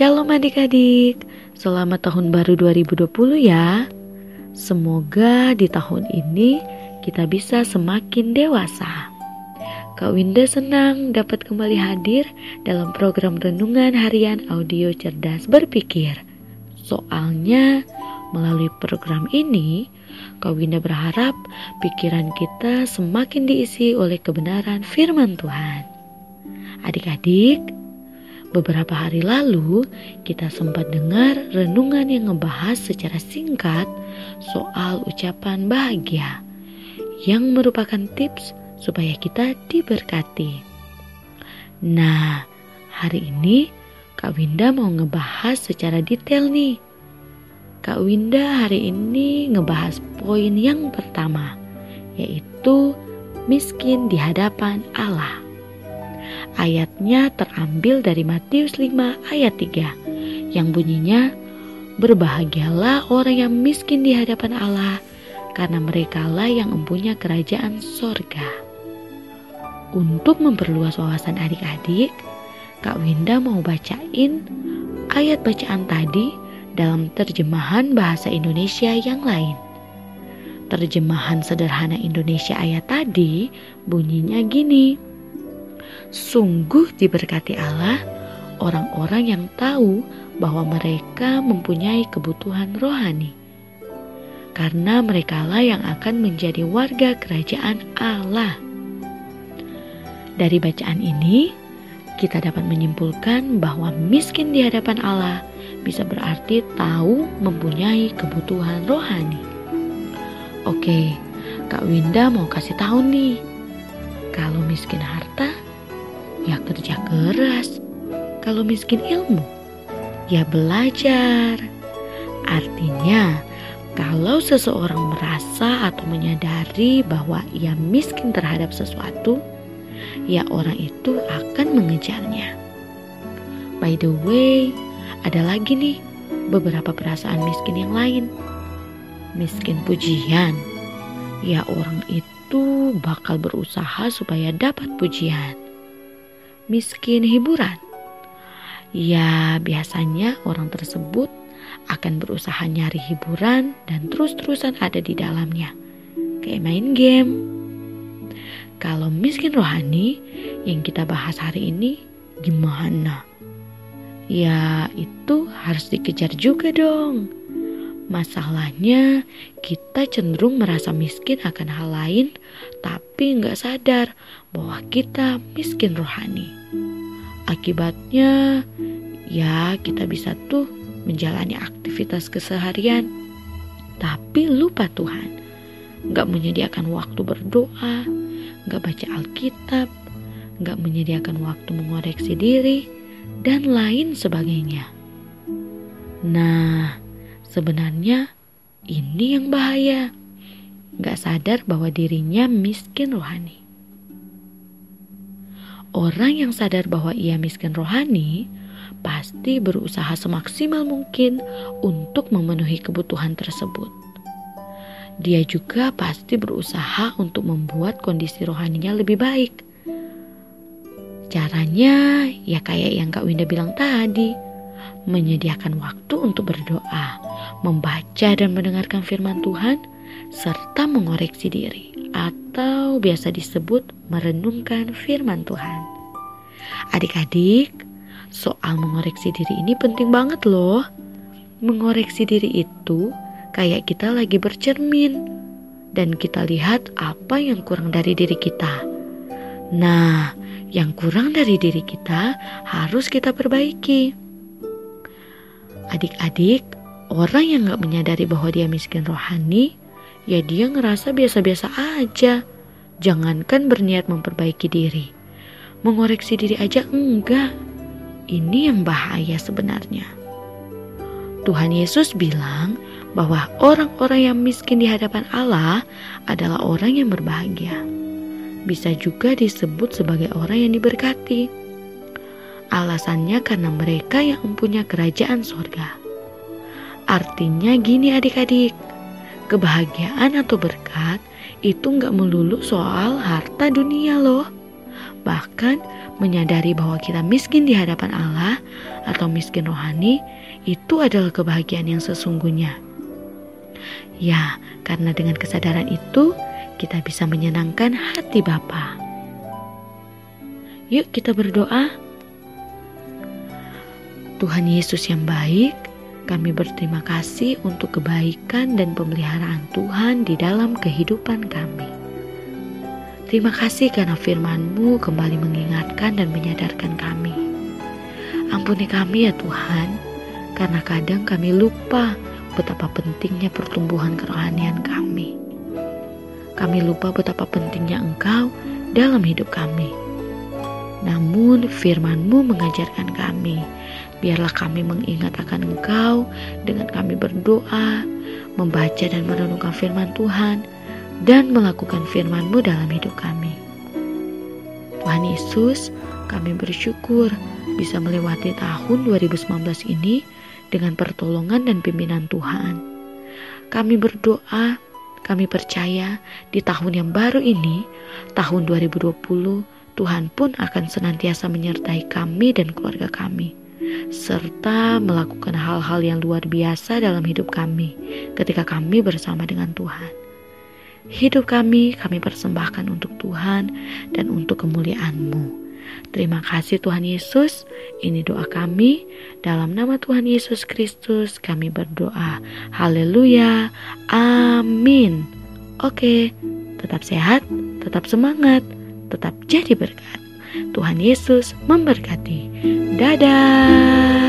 Shalom adik-adik, selamat tahun baru 2020 ya. Semoga di tahun ini kita bisa semakin dewasa. Kak Winda senang dapat kembali hadir dalam program renungan harian audio cerdas berpikir. Soalnya melalui program ini, Kak Winda berharap pikiran kita semakin diisi oleh kebenaran firman Tuhan. Adik-adik, Beberapa hari lalu, kita sempat dengar renungan yang ngebahas secara singkat soal ucapan bahagia yang merupakan tips supaya kita diberkati. Nah, hari ini Kak Winda mau ngebahas secara detail nih. Kak Winda hari ini ngebahas poin yang pertama, yaitu miskin di hadapan Allah. Ayatnya terambil dari Matius 5 ayat 3 yang bunyinya Berbahagialah orang yang miskin di hadapan Allah karena merekalah yang mempunyai kerajaan sorga. Untuk memperluas wawasan adik-adik, Kak Winda mau bacain ayat bacaan tadi dalam terjemahan bahasa Indonesia yang lain. Terjemahan sederhana Indonesia ayat tadi bunyinya gini. Sungguh diberkati Allah orang-orang yang tahu bahwa mereka mempunyai kebutuhan rohani. Karena merekalah yang akan menjadi warga kerajaan Allah. Dari bacaan ini, kita dapat menyimpulkan bahwa miskin di hadapan Allah bisa berarti tahu mempunyai kebutuhan rohani. Oke, Kak Winda mau kasih tahu nih. Kalau miskin harta, ya kerja keras. Kalau miskin ilmu, ya belajar. Artinya, kalau seseorang merasa atau menyadari bahwa ia miskin terhadap sesuatu, ya orang itu akan mengejarnya. By the way, ada lagi nih beberapa perasaan miskin yang lain. Miskin pujian, ya orang itu bakal berusaha supaya dapat pujian miskin hiburan. Ya, biasanya orang tersebut akan berusaha nyari hiburan dan terus-terusan ada di dalamnya. Kayak main game. Kalau miskin rohani yang kita bahas hari ini gimana? Ya, itu harus dikejar juga dong. Masalahnya kita cenderung merasa miskin akan hal lain tapi nggak sadar bahwa kita miskin rohani. Akibatnya ya kita bisa tuh menjalani aktivitas keseharian tapi lupa Tuhan. Nggak menyediakan waktu berdoa, nggak baca Alkitab, nggak menyediakan waktu mengoreksi diri, dan lain sebagainya. Nah, Sebenarnya ini yang bahaya. Gak sadar bahwa dirinya miskin rohani. Orang yang sadar bahwa ia miskin rohani pasti berusaha semaksimal mungkin untuk memenuhi kebutuhan tersebut. Dia juga pasti berusaha untuk membuat kondisi rohaninya lebih baik. Caranya ya kayak yang Kak Winda bilang tadi, menyediakan waktu untuk berdoa, membaca dan mendengarkan firman Tuhan, serta mengoreksi diri, atau biasa disebut merenungkan firman Tuhan. Adik-adik, soal mengoreksi diri ini penting banget loh. Mengoreksi diri itu kayak kita lagi bercermin dan kita lihat apa yang kurang dari diri kita. Nah, yang kurang dari diri kita harus kita perbaiki. Adik-adik, Orang yang gak menyadari bahwa dia miskin rohani, ya dia ngerasa biasa-biasa aja. Jangankan berniat memperbaiki diri. Mengoreksi diri aja enggak. Ini yang bahaya sebenarnya. Tuhan Yesus bilang bahwa orang-orang yang miskin di hadapan Allah adalah orang yang berbahagia. Bisa juga disebut sebagai orang yang diberkati. Alasannya karena mereka yang mempunyai kerajaan sorga. Artinya gini adik-adik, kebahagiaan atau berkat itu nggak melulu soal harta dunia loh. Bahkan menyadari bahwa kita miskin di hadapan Allah atau miskin rohani itu adalah kebahagiaan yang sesungguhnya. Ya, karena dengan kesadaran itu kita bisa menyenangkan hati Bapa. Yuk kita berdoa. Tuhan Yesus yang baik, kami berterima kasih untuk kebaikan dan pemeliharaan Tuhan di dalam kehidupan kami. Terima kasih karena firman-Mu kembali mengingatkan dan menyadarkan kami. Ampuni kami ya Tuhan, karena kadang kami lupa betapa pentingnya pertumbuhan kerohanian kami. Kami lupa betapa pentingnya Engkau dalam hidup kami. Namun firman-Mu mengajarkan kami, biarlah kami mengingat akan Engkau dengan kami berdoa, membaca dan merenungkan firman Tuhan, dan melakukan firman-Mu dalam hidup kami. Tuhan Yesus, kami bersyukur bisa melewati tahun 2019 ini dengan pertolongan dan pimpinan Tuhan. Kami berdoa, kami percaya di tahun yang baru ini, tahun 2020, Tuhan pun akan senantiasa menyertai kami dan keluarga kami, serta melakukan hal-hal yang luar biasa dalam hidup kami ketika kami bersama dengan Tuhan. Hidup kami, kami persembahkan untuk Tuhan dan untuk kemuliaan-Mu. Terima kasih Tuhan Yesus. Ini doa kami. Dalam nama Tuhan Yesus Kristus kami berdoa. Haleluya. Amin. Oke, tetap sehat, tetap semangat, tetap jadi berkat. Tuhan Yesus memberkati. Dadah.